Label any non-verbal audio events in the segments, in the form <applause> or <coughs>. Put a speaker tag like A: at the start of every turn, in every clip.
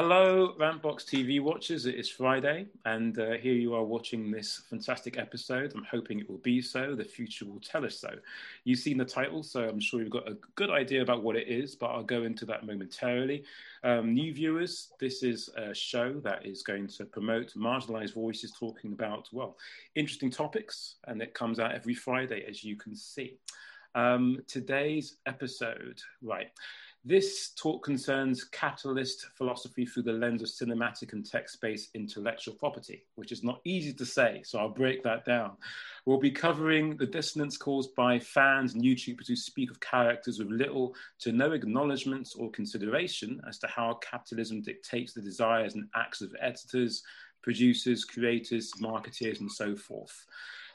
A: Hello, Rantbox TV watchers. It is Friday, and uh, here you are watching this fantastic episode. I'm hoping it will be so. The future will tell us so. You've seen the title, so I'm sure you've got a good idea about what it is, but I'll go into that momentarily. Um, new viewers, this is a show that is going to promote marginalized voices talking about, well, interesting topics, and it comes out every Friday, as you can see. Um, today's episode, right. This talk concerns capitalist philosophy through the lens of cinematic and text based intellectual property, which is not easy to say, so I'll break that down. We'll be covering the dissonance caused by fans and YouTubers who speak of characters with little to no acknowledgement or consideration as to how capitalism dictates the desires and acts of editors, producers, creators, marketeers, and so forth.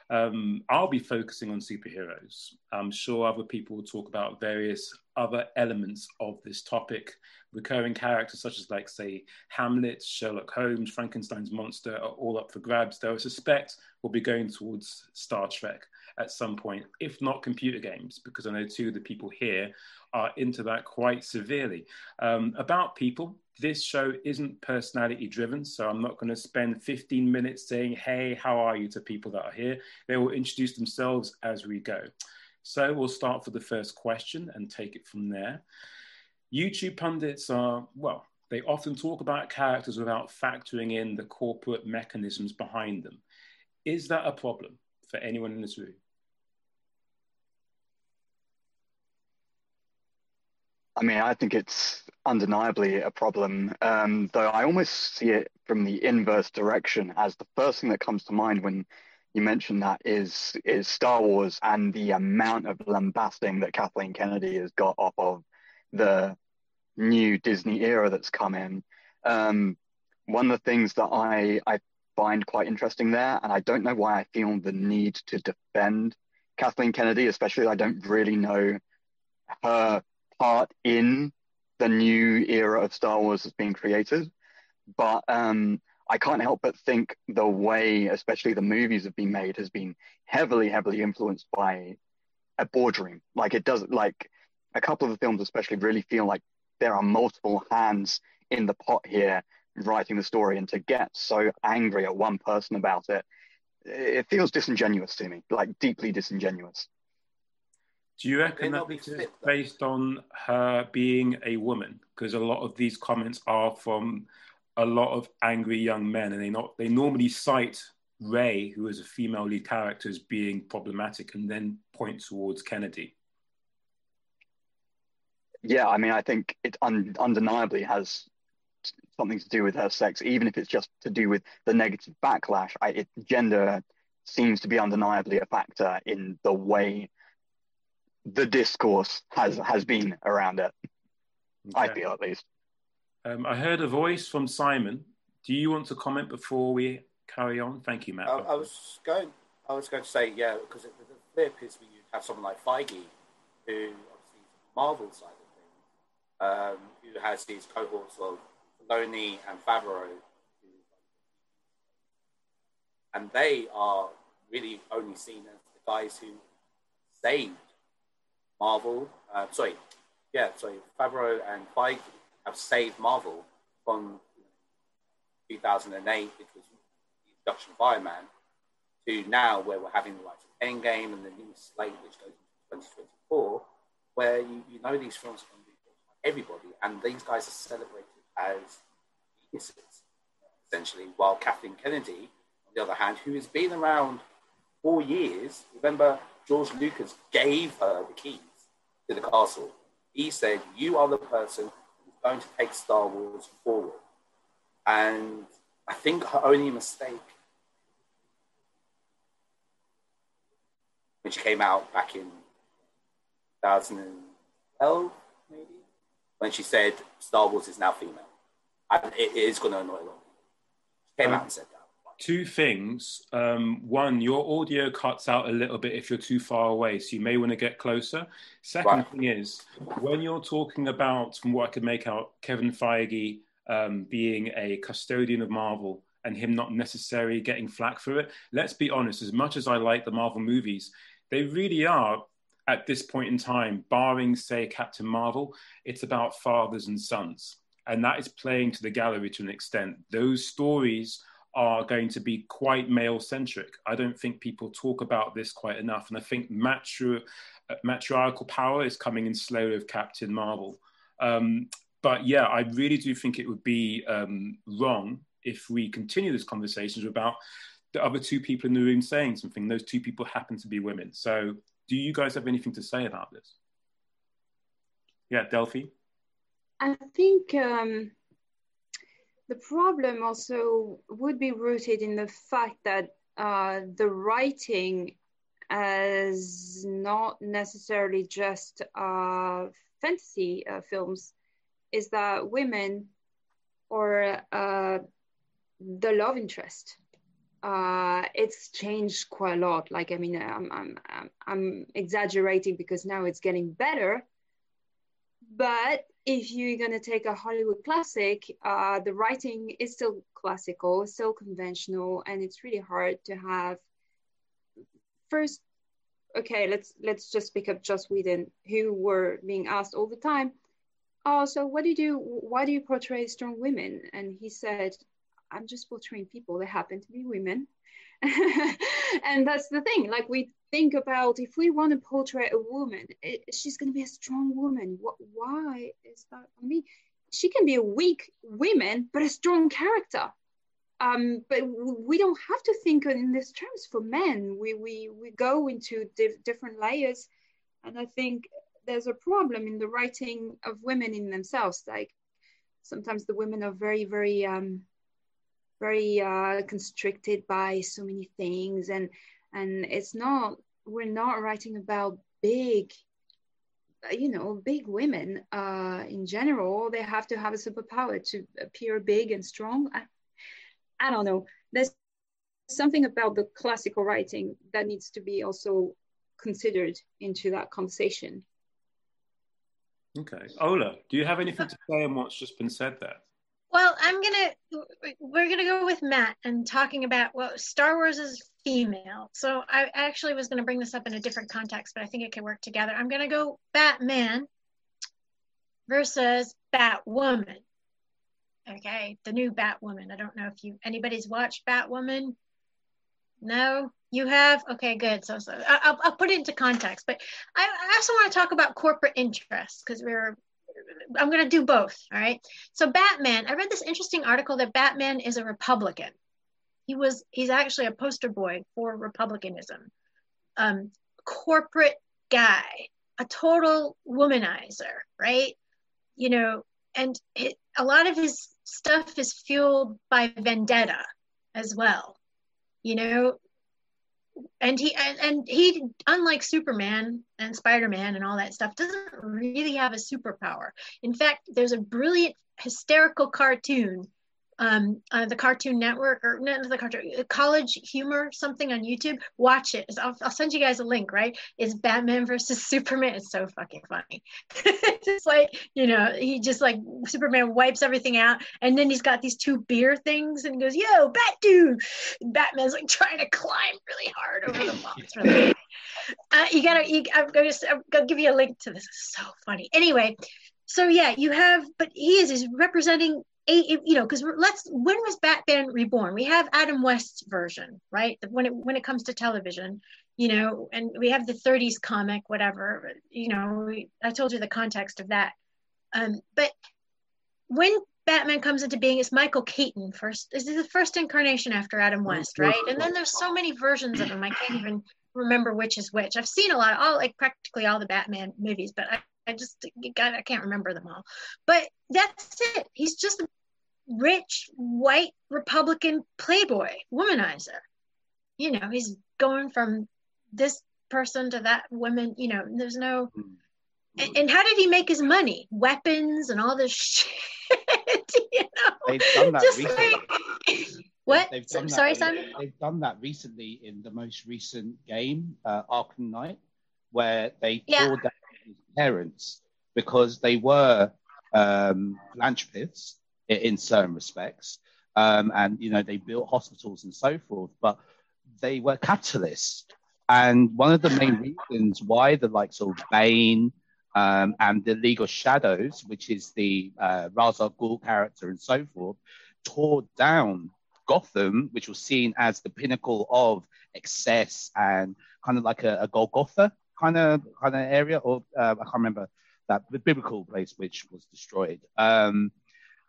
A: Um, I'll be focusing on superheroes. I'm sure other people will talk about various other elements of this topic. Recurring characters such as, like, say, Hamlet, Sherlock Holmes, Frankenstein's monster are all up for grabs, though I suspect we'll be going towards Star Trek at some point, if not computer games, because I know two of the people here are into that quite severely. Um, about people, this show isn't personality driven, so I'm not going to spend 15 minutes saying, Hey, how are you to people that are here. They will introduce themselves as we go. So we'll start for the first question and take it from there. YouTube pundits are, well, they often talk about characters without factoring in the corporate mechanisms behind them. Is that a problem for anyone in this room?
B: I mean, I think it's undeniably a problem, um, though I almost see it from the inverse direction as the first thing that comes to mind when you mention that is is Star Wars and the amount of lambasting that Kathleen Kennedy has got off of the new Disney era that's come in. Um, one of the things that I I find quite interesting there, and I don't know why I feel the need to defend Kathleen Kennedy, especially I don't really know her part in the new era of Star Wars that's being created. But um, I can't help but think the way, especially the movies have been made, has been heavily, heavily influenced by a boardroom. Like it does, like a couple of the films, especially, really feel like there are multiple hands in the pot here writing the story, and to get so angry at one person about it, it feels disingenuous to me, like deeply disingenuous.
A: Do you reckon that that is based on her being a woman? Because a lot of these comments are from a lot of angry young men, and they not they normally cite Rey, who is a female lead character, as being problematic, and then point towards Kennedy.
B: Yeah, I mean, I think it un- undeniably has something to do with her sex, even if it's just to do with the negative backlash. I, it, gender seems to be undeniably a factor in the way the discourse has has been around it. Okay. I feel at least.
A: Um, I heard a voice from Simon. Do you want to comment before we carry on? Thank you, Matt.
C: I, I was going. I was going to say yeah, because the flip is we have someone like Feige, who obviously is the Marvel side of things, um, who has these cohorts of Filoni and Favreau, and they are really only seen as the guys who saved Marvel. Uh, sorry, yeah, sorry, Favreau and Feige have saved Marvel from 2008, which was the introduction of Iron Man, to now where we're having the likes of Endgame and the new slate, which goes into 2024, where you, you know these films are going to be everybody, and these guys are celebrated as geniuses, essentially, while Kathleen Kennedy, on the other hand, who has been around four years, remember George Lucas gave her the keys the castle. He said, You are the person who's going to take Star Wars forward. And I think her only mistake, when she came out back in 2012, maybe, when she said Star Wars is now female. And it is going to annoy a lot. She came out and said
A: two things. Um, one, your audio cuts out a little bit if you're too far away, so you may want to get closer. Second right. thing is, when you're talking about, from what I could make out, Kevin Feige um, being a custodian of Marvel and him not necessarily getting flack for it, let's be honest, as much as I like the Marvel movies, they really are. At this point in time, barring say Captain Marvel, it's about fathers and sons and that is playing to the gallery to an extent. Those stories are going to be quite male centric. I don't think people talk about this quite enough, and I think matri- uh, matriarchal power is coming in slowly with Captain Marvel. Um, but yeah, I really do think it would be um, wrong if we continue this conversation about the other two people in the room saying something. Those two people happen to be women. So, do you guys have anything to say about this? Yeah, Delphi.
D: I think um, the problem also would be rooted in the fact that uh, the writing is not necessarily just uh, fantasy uh, films, is that women or uh, the love interest. Uh, it's changed quite a lot. Like, I mean, I'm, I'm, I'm, I'm exaggerating because now it's getting better. But if you're going to take a Hollywood classic, uh, the writing is still classical, still conventional, and it's really hard to have first. Okay, let's let's just pick up Joss Whedon, who were being asked all the time, "Oh, so what do you do? Why do you portray strong women?" And he said, "I'm just portraying people. They happen to be women." <laughs> and that's the thing. Like we think about if we want to portray a woman, it, she's going to be a strong woman. What? Why is that? I mean, she can be a weak woman, but a strong character. Um, but we don't have to think in these terms for men. We we we go into different layers, and I think there's a problem in the writing of women in themselves. Like sometimes the women are very very um, very uh, constricted by so many things, and and it's not we're not writing about big you know big women uh in general. They have to have a superpower to appear big and strong. I, I don't know. There's something about the classical writing that needs to be also considered into that conversation.
A: Okay. Ola do you have anything to say on what's just been said there
E: well, I'm gonna we're gonna go with Matt and talking about well, Star Wars is female. So I actually was gonna bring this up in a different context, but I think it can work together. I'm gonna go Batman versus Batwoman. Okay, the new Batwoman. I don't know if you anybody's watched Batwoman. No, you have. Okay, good. So, so I'll, I'll put it into context, but I, I also want to talk about corporate interests because we're I'm going to do both. All right. So Batman, I read this interesting article that Batman is a Republican. He was, he's actually a poster boy for Republicanism. Um, corporate guy, a total womanizer, right? You know, and it, a lot of his stuff is fueled by vendetta as well. You know, and he and, and he unlike superman and spider-man and all that stuff doesn't really have a superpower. In fact there's a brilliant hysterical cartoon um, uh, the Cartoon Network or not the cartoon College Humor something on YouTube. Watch it. I'll, I'll send you guys a link. Right? It's Batman <laughs> versus Superman. It's so fucking funny. <laughs> it's like you know he just like Superman wipes everything out, and then he's got these two beer things, and he goes, "Yo, Bat Dude!" And Batman's like trying to climb really hard over the wall. It's really <laughs> uh, you gotta. You, I'm gonna. I'm gonna give you a link to this. It's so funny. Anyway, so yeah, you have, but he is is representing a, you know, because let's when was Batman reborn? We have Adam West's version, right? When it when it comes to television, you know, and we have the 30s comic, whatever. You know, we, I told you the context of that. Um, but when Batman comes into being, it's Michael Keaton first. This Is the first incarnation after Adam West, right? And then there's so many versions of him. I can't even remember which is which. I've seen a lot, all like practically all the Batman movies, but I I just God, I can't remember them all. But that's it. He's just a rich white Republican playboy womanizer. You know, he's going from this person to that woman. You know, there's no. And, and how did he make his money? Weapons and all this <laughs> shit. <laughs> you know,
C: they've done that just recently.
E: Like, what? They've done Sorry,
C: that,
E: Simon.
C: They've done that recently in the most recent game, uh, Arkham Knight, where they yeah. tore down his parents because they were um, philanthropists in, in certain respects, um, and you know they built hospitals and so forth, but they were capitalists. And one of the main reasons why the likes of Bane um, and the League of Shadows, which is the uh, Ra's al Ghul character and so forth, tore down Gotham, which was seen as the pinnacle of excess and kind of like a, a Golgotha kind of kind of area, or uh, I can't remember that the biblical place which was destroyed. Um,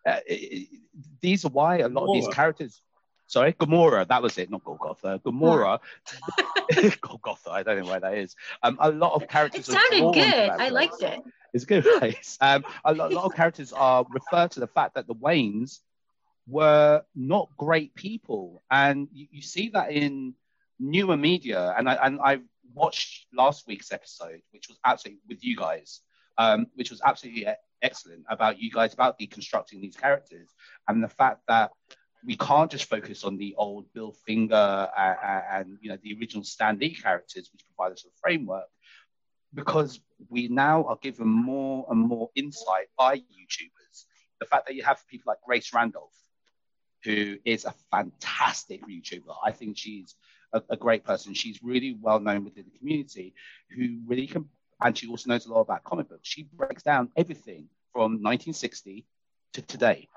C: uh, it, these are why a lot of these characters. Sorry, Gomorrah. That was it, not Golgotha. Gomorrah, <laughs> Golgotha. I don't know why that is. Um, a lot of characters.
E: It sounded good. I liked it.
C: It's a good place. Um, a, lot, a lot of characters are refer to the fact that the Waynes were not great people, and you, you see that in newer media. And I and I watched last week's episode, which was absolutely with you guys, um, which was absolutely excellent about you guys about deconstructing these characters and the fact that we can't just focus on the old Bill Finger and, and you know the original Stan Lee characters, which provide us a framework, because we now are given more and more insight by YouTubers. The fact that you have people like Grace Randolph, who is a fantastic YouTuber. I think she's a, a, great person. She's really well known within the community, who really can, and she also knows a lot about comic books. She breaks down everything from 1960 to today,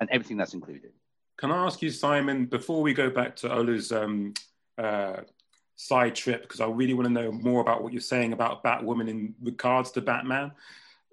C: and everything that's included.
A: Can I ask you, Simon, before we go back to Ola's um, uh, side trip, because I really want to know more about what you're saying about Batwoman in regards to Batman.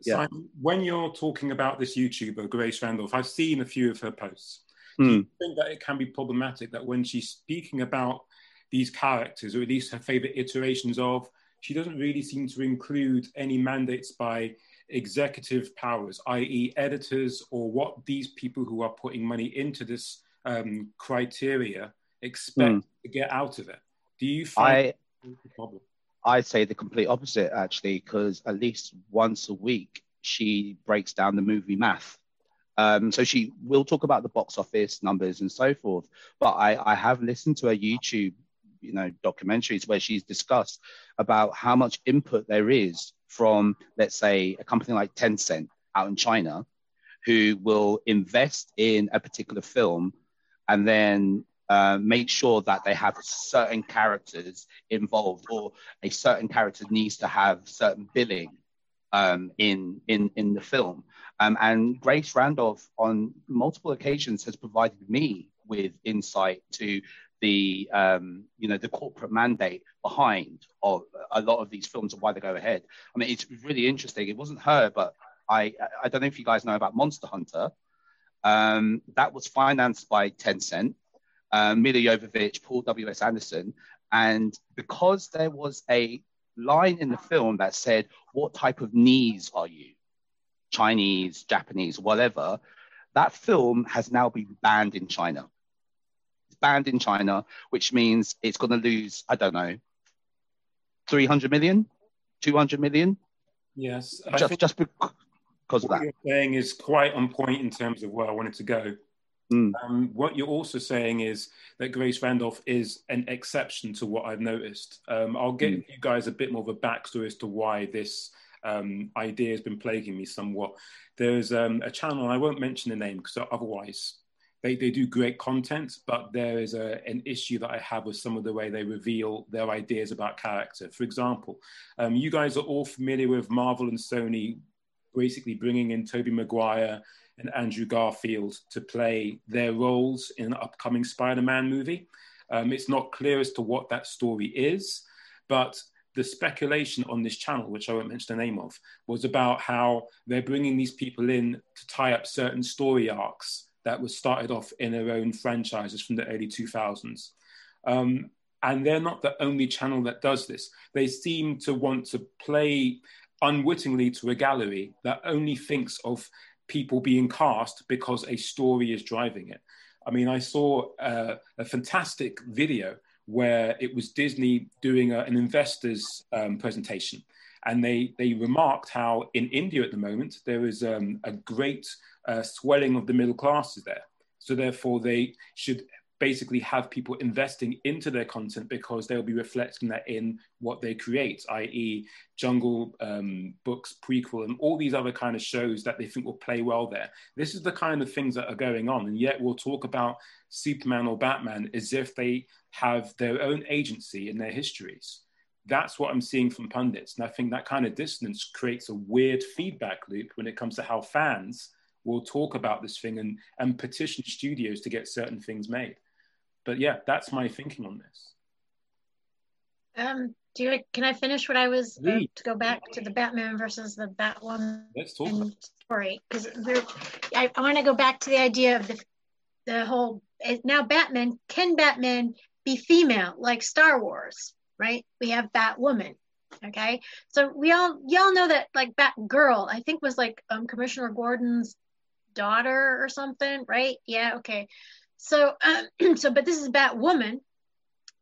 A: Yeah. Simon, when you're talking about this YouTuber, Grace Randolph, I've seen a few of her posts. Mm. Do you hmm. think that it can be problematic that when she's speaking about these characters, or at least her favorite iterations of, she doesn't really seem to include any mandates by executive powers, i.e., editors, or what these people who are putting money into this um, criteria expect mm. to get out of it. Do you find
C: I, the problem? I say the complete opposite, actually, because at least once a week she breaks down the movie math. Um, so she will talk about the box office numbers and so forth. But I, I have listened to her YouTube you know documentaries where she's discussed about how much input there is from let's say a company like Tencent out in China who will invest in a particular film and then uh, make sure that they have certain characters involved or a certain character needs to have certain billing um, in, in, in the film. Um, and Grace Randolph, on multiple occasions, has provided me with insight to the um, you know the corporate mandate behind of a lot of these films and why they go ahead. I mean, it's really interesting. It wasn't her, but I I don't know if you guys know about Monster Hunter. Um, that was financed by Tencent, um, Milla Jovovich, Paul W S Anderson, and because there was a line in the film that said, "What type of knees are you? Chinese, Japanese, whatever." That film has now been banned in China banned in China, which means it's going to lose, I don't know, 300 million, 200 million.
A: Yes.
C: Just, just because of that.
A: What you're saying is quite on point in terms of where I wanted to go. Mm. Um, what you're also saying is that Grace Randolph is an exception to what I've noticed. Um, I'll give mm. you guys a bit more of a backstory as to why this um, idea has been plaguing me somewhat. There's um, a channel, I won't mention the name because otherwise they, they do great content, but there is a, an issue that I have with some of the way they reveal their ideas about character. For example, um, you guys are all familiar with Marvel and Sony basically bringing in Tobey Maguire and Andrew Garfield to play their roles in an upcoming Spider-Man movie. Um, it's not clear as to what that story is, but the speculation on this channel, which I won't mention the name of, was about how they're bringing these people in to tie up certain story arcs that was started off in their own franchises from the early 2000s. Um, and they're not the only channel that does this. They seem to want to play unwittingly to a gallery that only thinks of people being cast because a story is driving it. I mean, I saw uh, a fantastic video where it was Disney doing a, an investors um, presentation, and they they remarked how in India at the moment there is um, a great uh, swelling of the middle classes there. So therefore, they should basically have people investing into their content because they'll be reflecting that in what they create, i.e., Jungle um, Books prequel and all these other kind of shows that they think will play well there. This is the kind of things that are going on, and yet we'll talk about Superman or Batman as if they have their own agency in their histories that's what I'm seeing from pundits. And I think that kind of dissonance creates a weird feedback loop when it comes to how fans will talk about this thing and, and petition studios to get certain things made. But yeah, that's my thinking on this.
E: Um, do you, can I finish what I was uh, to go back to the Batman versus the Batwoman
A: Let's talk
E: story because I, I want to go back to the idea of the the whole now Batman can Batman be female like Star Wars right we have Batwoman okay so we all y'all know that like Batgirl I think was like um, Commissioner Gordon's daughter or something right yeah okay so um, <clears throat> so but this is Batwoman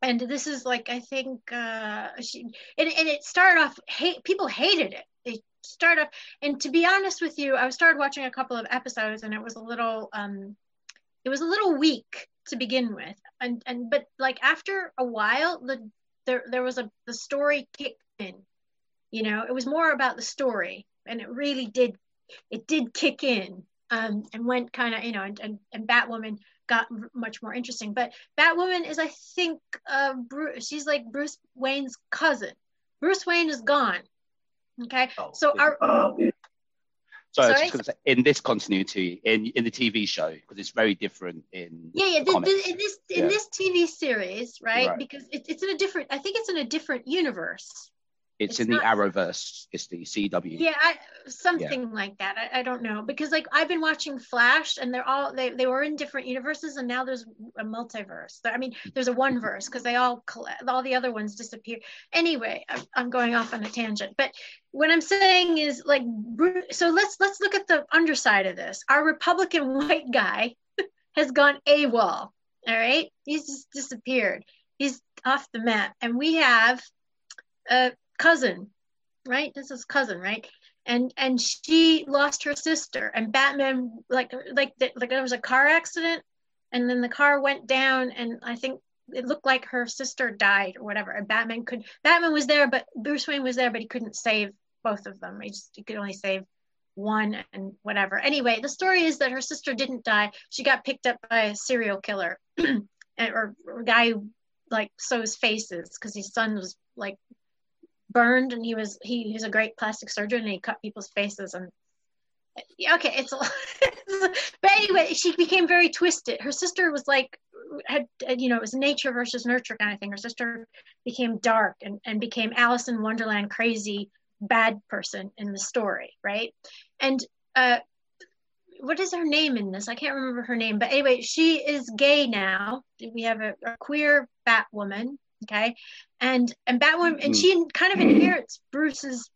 E: and this is like I think uh, she and, and it started off hate people hated it. They started off and to be honest with you, I started watching a couple of episodes and it was a little um it was a little weak to begin with. And and but like after a while the there there was a the story kicked in. You know, it was more about the story and it really did it did kick in um and went kind of you know and, and and Batwoman got much more interesting. But Batwoman is, I think, uh, Bruce, she's like Bruce Wayne's cousin. Bruce Wayne is gone. Okay, oh, so yeah. our. Oh,
C: Sorry, Sorry? Just in this continuity, in in the TV show, because it's very different in.
E: Yeah, yeah. The, the, in this in this TV series, right? right. Because it, it's in a different. I think it's in a different universe.
C: It's, it's in not, the Arrowverse. It's the CW.
E: Yeah, I, something yeah. like that. I, I, don't know because like I've been watching Flash, and they're all they, they were in different universes, and now there's a multiverse. I mean, there's a <laughs> one verse because they all all the other ones disappear. Anyway, I'm, I'm going off on a tangent, but what I'm saying is like so let's let's look at the underside of this. Our Republican <laughs> white guy <laughs> has gone AWOL. All right, he's just disappeared. He's off the map, and we have. Uh, cousin, right? This is cousin, right? And and she lost her sister, and Batman like like like there was a car accident, and then the car went down, and I think it looked like her sister died or whatever. And Batman could Batman was there, but Bruce Wayne was there, but he couldn't save both of them. He just he could only save one and whatever. Anyway, the story is that her sister didn't die. She got picked up by a serial killer <clears throat> or, or a guy who like sews faces because his son was like burned and he was he, he's a great plastic surgeon and he cut people's faces and okay it's a <laughs> but anyway she became very twisted. Her sister was like had you know it was nature versus nurture kind of thing. Her sister became dark and, and became alice in wonderland crazy bad person in the story right? And uh what is her name in this? I can't remember her name but anyway she is gay now. We have a, a queer batwoman okay. And and batwoman and mm-hmm. she kind of inherits bruce's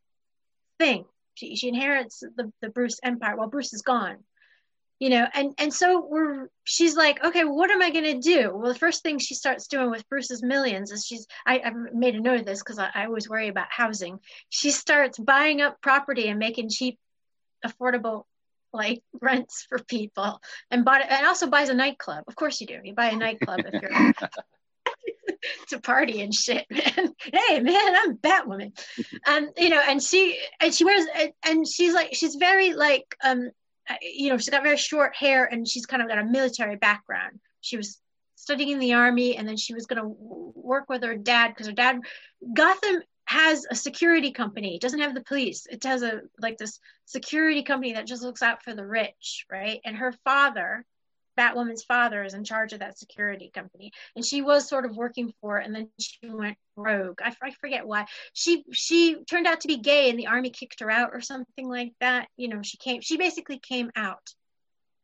E: thing. She, she inherits the, the bruce empire while bruce is gone. You know and and so we're she's like okay well, what am i going to do? Well the first thing she starts doing with bruce's millions is she's i, I made a note of this because I, I always worry about housing. She starts buying up property and making cheap affordable like <laughs> rents for people and bought it and also buys a nightclub. Of course you do. You buy a nightclub if you're <laughs> <laughs> to party and shit, man. <laughs> hey, man, I'm Batwoman. Um, you know, and she and she wears and she's like she's very like um, uh, you know, she's got very short hair and she's kind of got a military background. She was studying in the army and then she was going to work with her dad because her dad Gotham has a security company. It doesn't have the police. It has a like this security company that just looks out for the rich, right? And her father Batwoman's father is in charge of that security company, and she was sort of working for it, and then she went rogue. I, I forget why. She she turned out to be gay, and the army kicked her out or something like that. You know, she came. She basically came out,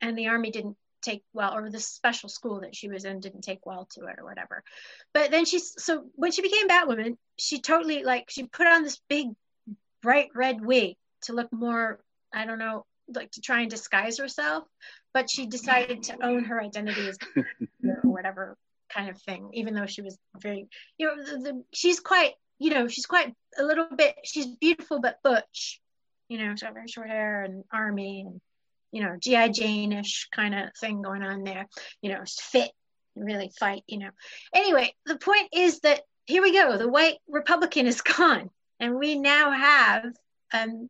E: and the army didn't take well, or the special school that she was in didn't take well to it or whatever. But then she's so when she became Batwoman, she totally like she put on this big bright red wig to look more I don't know like to try and disguise herself but she decided to own her identity as <laughs> or whatever kind of thing even though she was very you know the, the, she's quite you know she's quite a little bit she's beautiful but butch you know she's got very short hair and army and you know gi jane-ish kind of thing going on there you know fit and really fight you know. Anyway the point is that here we go the white republican is <laughs> gone and we now have um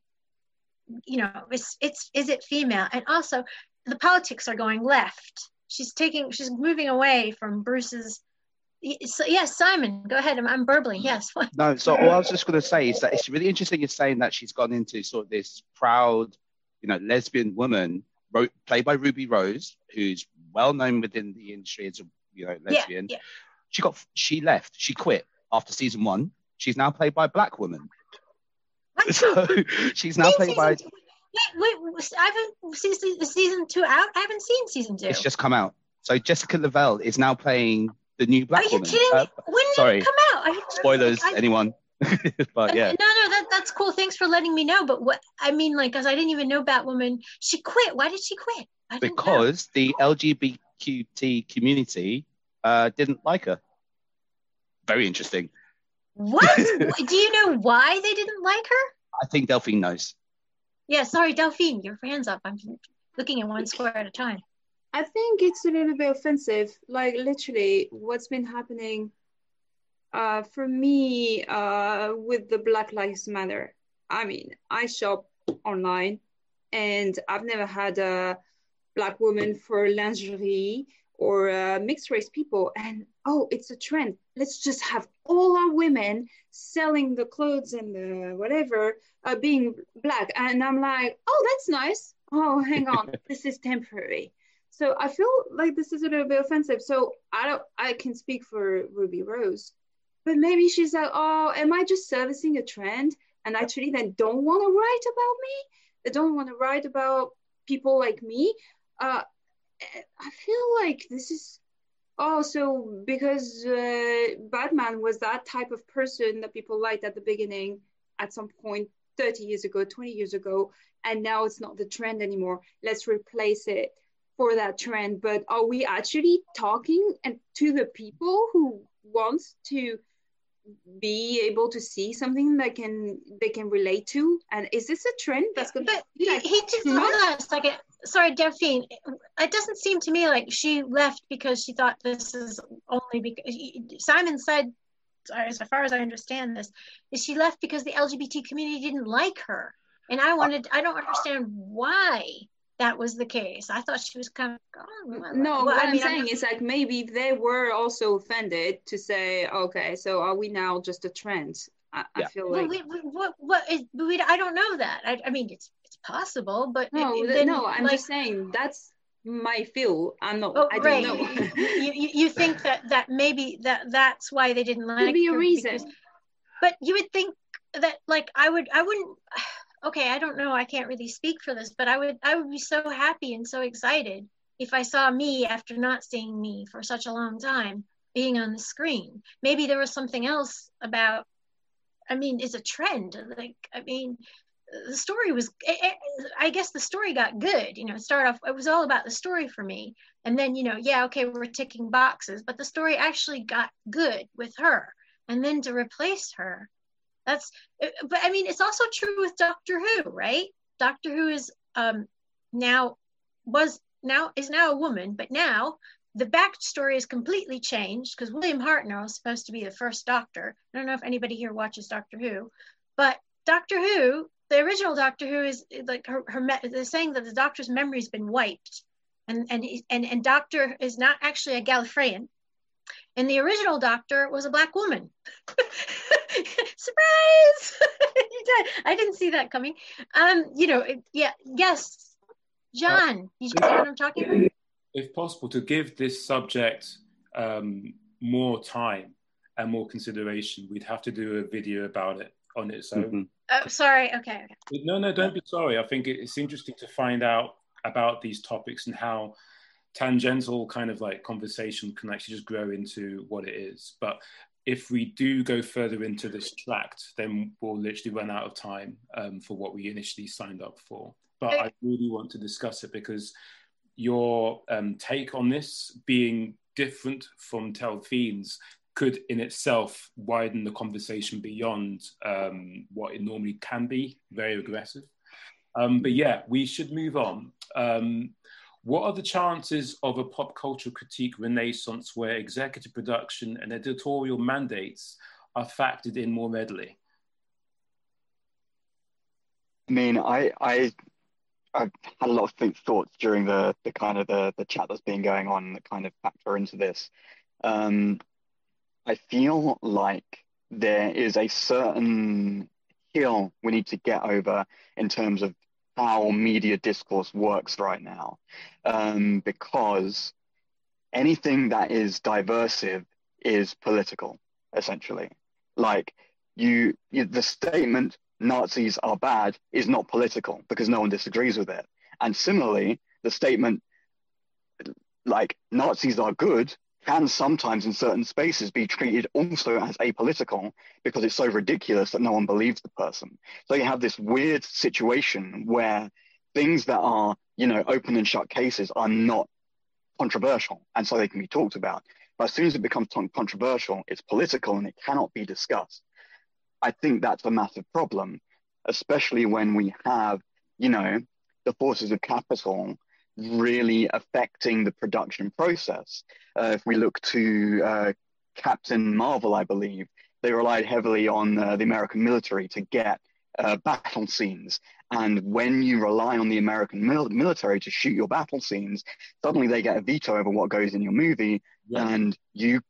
E: you know it's it's is it female and also the politics are going left. She's taking, she's moving away from Bruce's So, yes, Simon, go ahead. I'm, I'm burbling. Yes. <laughs>
C: no, so all I was just going to say is that it's really interesting you're saying that she's gone into sort of this proud, you know, lesbian woman wrote, played by Ruby Rose, who's well known within the industry as a you know lesbian. Yeah, yeah. She got she left. She quit after season one. She's now played by a black woman. <laughs> So she's now played by.
E: Two. Wait, wait, I haven't seen season two out. I haven't seen season two.
C: It's just come out. So Jessica Lavelle is now playing the new Black woman.
E: Are you
C: Woman.
E: kidding? Uh, when did sorry. it come out?
C: Spoilers, I, anyone? <laughs> but yeah.
E: No, no, that, that's cool. Thanks for letting me know. But what I mean, like, because I didn't even know Batwoman. She quit. Why did she quit?
C: because know. the LGBTQT community uh, didn't like her. Very interesting.
E: What? <laughs> Do you know why they didn't like her?
C: I think Delphine knows.
E: Yeah, sorry, Delphine, your hands up. I'm looking at one square at a time.
D: I think it's a little bit offensive. Like literally, what's been happening uh, for me uh, with the Black Lives Matter. I mean, I shop online, and I've never had a black woman for lingerie or uh, mixed race people. And oh, it's a trend. Let's just have all our women selling the clothes and the whatever uh, being black. And I'm like, oh, that's nice. Oh, hang on, <laughs> this is temporary. So I feel like this is a little bit offensive. So I don't, I can speak for Ruby Rose, but maybe she's like, oh, am I just servicing a trend? And actually, then don't want to write about me. They don't want to write about people like me. Uh, I feel like this is also because uh, Batman was that type of person that people liked at the beginning, at some point 30 years ago, 20 years ago, and now it's not the trend anymore. Let's replace it for that trend. But are we actually talking and to the people who wants to be able to see something that can they can relate to? And is this a trend that's good
E: but he, he just on a sorry delphine it doesn't seem to me like she left because she thought this is only because simon said as far as i understand this is she left because the lgbt community didn't like her. And i wanted i don't understand why that was the case. I thought she was kind of
D: gone. No, well, what I am saying I'm... is like maybe they were also offended to say, okay, so are we now just a trend? I, yeah. I feel like
E: well, we, we, what what is we, I don't know that. I, I mean, it's it's possible, but
D: no,
E: it,
D: then, no. I'm like, just saying that's my feel. I'm not. Oh, I don't know.
E: you, you you think that that maybe that that's why they didn't like.
D: Could be a reason.
E: Because, but you would think that like I would I wouldn't okay, I don't know, I can't really speak for this, but I would I would be so happy and so excited if I saw me after not seeing me for such a long time being on the screen. Maybe there was something else about I mean, it's a trend. Like I mean, the story was it, it, I guess the story got good, you know, start off it was all about the story for me. And then, you know, yeah, okay, we're ticking boxes, but the story actually got good with her. And then to replace her that's, but I mean, it's also true with Doctor Who, right? Doctor Who is um, now was now is now a woman, but now the backstory is completely changed because William Hartnell is supposed to be the first Doctor. I don't know if anybody here watches Doctor Who, but Doctor Who, the original Doctor Who is like her, her they're saying that the Doctor's memory has been wiped, and and and and Doctor is not actually a Gallifreyan. And the original Doctor was a black woman. <laughs> Surprise! <laughs> I didn't see that coming. Um, you know, yeah, yes, John, you see what I'm talking about?
A: If possible, to give this subject um, more time and more consideration, we'd have to do a video about it on its own. Mm-hmm.
E: Oh, sorry. Okay.
A: No, no, don't be sorry. I think it's interesting to find out about these topics and how tangential kind of like conversation can actually just grow into what it is. But if we do go further into this tract, then we'll literally run out of time um, for what we initially signed up for. But I really want to discuss it because your um, take on this being different from Delphine's could in itself widen the conversation beyond um, what it normally can be, very aggressive. Um, but yeah, we should move on. Um, what are the chances of a pop culture critique renaissance where executive production and editorial mandates are factored in more readily?
B: I mean, I, I, I've had a lot of thoughts during the, the kind of the, the chat that's been going on that kind of factor into this. Um, I feel like there is a certain hill we need to get over in terms of how media discourse works right now, um, because anything that is diversive is political, essentially. Like you, you, the statement Nazis are bad is not political because no one disagrees with it. And similarly, the statement like Nazis are good can sometimes in certain spaces be treated also as apolitical because it's so ridiculous that no one believes the person. So you have this weird situation where things that are, you know, open and shut cases are not controversial and so they can be talked about. But as soon as it becomes controversial, it's political and it cannot be discussed. I think that's a massive problem, especially when we have, you know, the forces of capital really affecting the production process. Uh, if we look to uh, Captain Marvel, I believe, they relied heavily on uh, the American military to get uh, battle scenes. And when you rely on the American mil- military to shoot your battle scenes, suddenly they get a veto over what goes in your movie, yeah. and you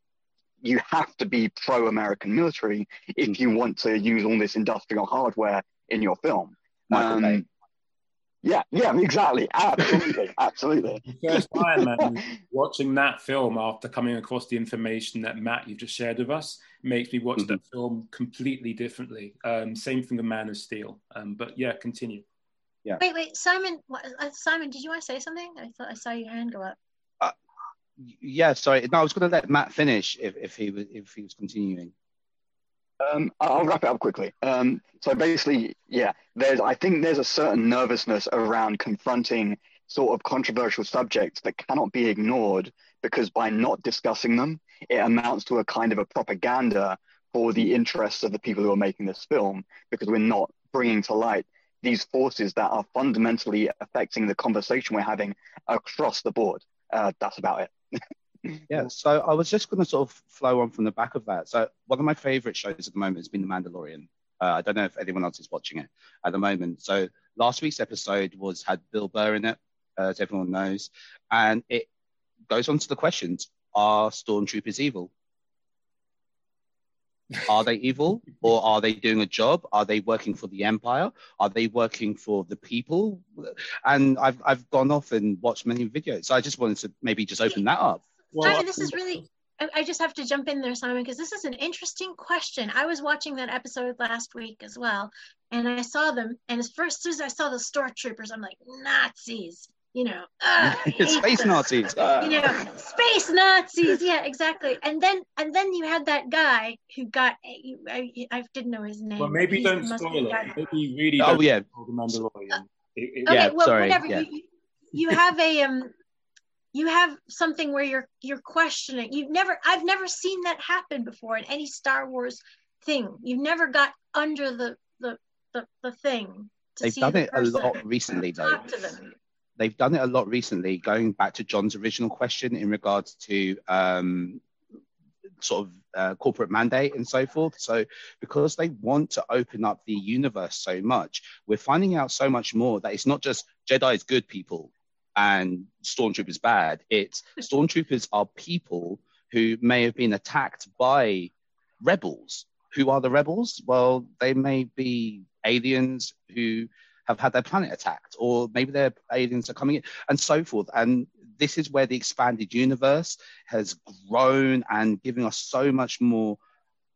B: you have to be pro-American military if you want to use all this industrial hardware in your film. Um, yeah, yeah, exactly. Absolutely, <laughs> absolutely.
A: First Iron Man, <laughs> watching that film after coming across the information that Matt you've just shared with us makes me watch mm-hmm. that film completely differently. Um, same thing with Man of Steel. Um, but yeah, continue.
E: Yeah. Wait, wait, Simon. Uh, Simon, did you want to say something? I thought I saw your hand go up.
C: Uh, yeah, sorry. No, I was going to let Matt finish if, if he was if he was continuing.
B: Um, I'll wrap it up quickly. Um, so basically, yeah, there's I think there's a certain nervousness around confronting sort of controversial subjects that cannot be ignored because by not discussing them, it amounts to a kind of a propaganda for the interests of the people who are making this film because we're not bringing to light these forces that are fundamentally affecting the conversation we're having across the board. Uh, that's about it. <laughs> <clears throat>
C: yeah, so I was just going to sort of flow on from the back of that. So one of my favorite shows at the moment has been The Mandalorian. Uh, I don't know if anyone else is watching it at the moment. So last week's episode was had Bill Burr in it, uh, as everyone knows, and it goes on to the questions: Are stormtroopers evil? Are they evil or are they doing a job? Are they working for the empire? Are they working for the people? And I've I've gone off and watched many videos. So I just wanted to maybe just open that up.
E: Well, Simon, this is really. I just have to jump in there, Simon, because this is an interesting question. I was watching that episode last week as well, and I saw them. And as first as I saw the stormtroopers, I'm like Nazis, you know, <laughs>
C: space them. Nazis,
E: you know, space Nazis. Yeah, exactly. And then and then you had that guy who got. I, I didn't know his name.
A: Well, maybe don't spoil it. Maybe really.
C: Oh yeah.
A: The Mandalorian.
E: It, it, okay, yeah, well, sorry. whatever. Yeah. You, you have a um you have something where you're you're questioning. You've never i've never seen that happen before in any star wars thing. You've never got under the the the, the thing
C: they've done
E: the
C: it a lot recently though. they've done it a lot recently going back to john's original question in regards to um, sort of uh, corporate mandate and so forth. So, because they want to open up the universe so much, we're finding out so much more that it's not just Jedi is good people and stormtroopers bad. It's <laughs> stormtroopers are people who may have been attacked by rebels. Who are the rebels? Well, they may be aliens who have had their planet attacked, or maybe their aliens are coming in, and so forth. And this is where the expanded universe has grown and giving us so much more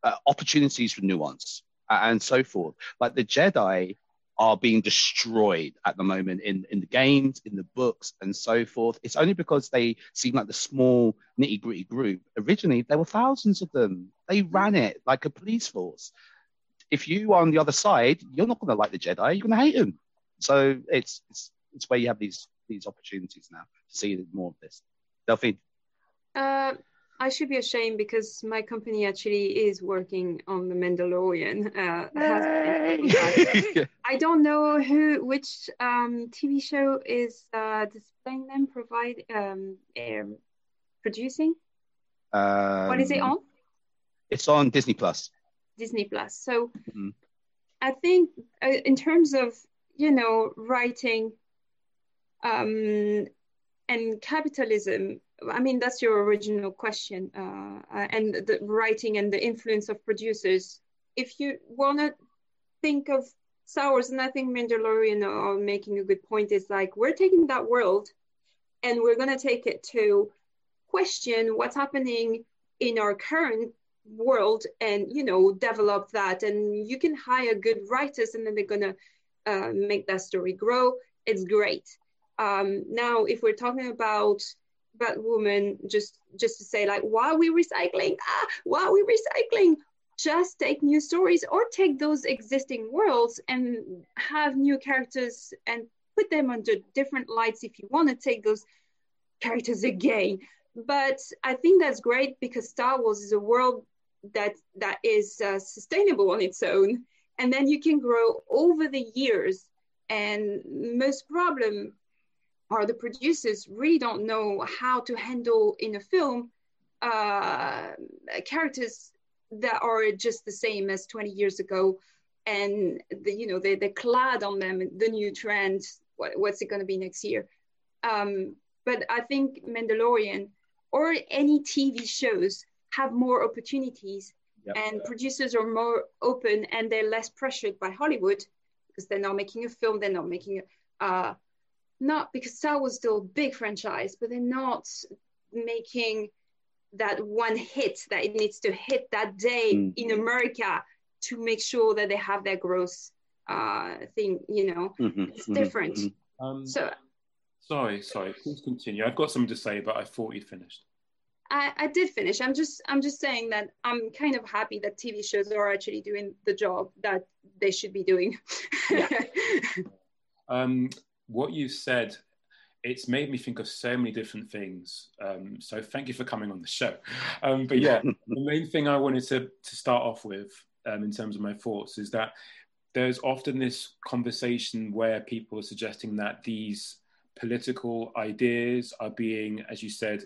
C: uh, opportunities for nuance and so forth. Like the Jedi are being destroyed at the moment in, in the games, in the books, and so forth. It's only because they seem like the small, nitty gritty group. Originally, there were thousands of them. They ran it like a police force. If you are on the other side, you're not going to like the Jedi. You're going to hate them. So it's, it's it's where you have these these opportunities now to see more of this. Delphine.
D: Uh, I should be ashamed because my company actually is working on the Mandalorian. Uh, <laughs> I don't know who, which um, TV show is uh, displaying them, provide um, um producing.
C: Um,
D: what is it on?
C: It's on Disney Plus.
D: Disney Plus. So mm-hmm. I think uh, in terms of you know writing um, and capitalism I mean, that's your original question, uh, and the writing and the influence of producers. If you want to think of Wars, and I think Mandalorian are making a good point, is like we're taking that world and we're going to take it to question what's happening in our current world and you know develop that. And you can hire good writers and then they're gonna uh, make that story grow. It's great. Um, now if we're talking about Batwoman, just just to say like why are we recycling? Ah why are we recycling? Just take new stories or take those existing worlds and have new characters and put them under different lights if you want to take those characters again. But i think that's great because star wars is a world that that is uh, sustainable on its own. And then you can grow over the years. And most problem are the producers really don't know how to handle in a film uh, characters that are just the same as 20 years ago and the, you know they, they're clad on them the new trend what, what's it going to be next year um, but i think mandalorian or any tv shows have more opportunities yep. and producers are more open and they're less pressured by Hollywood because they're not making a film, they're not making a, uh, not because Star Wars still a big franchise, but they're not making that one hit that it needs to hit that day mm. in America to make sure that they have their growth uh, thing, you know, mm-hmm, it's mm-hmm, different. Mm-hmm. Um, so,
A: sorry, sorry, please continue. I've got something to say, but I thought you finished.
D: I, I did finish. I'm just I'm just saying that I'm kind of happy that TV shows are actually doing the job that they should be doing.
A: yeah. <laughs> um, what you said, it's made me think of so many different things. Um, so thank you for coming on the show. <laughs> Um, but yeah, the main thing I wanted to to start off with um, in terms of my thoughts is that there's often this conversation where people are suggesting that these political ideas are being, as you said,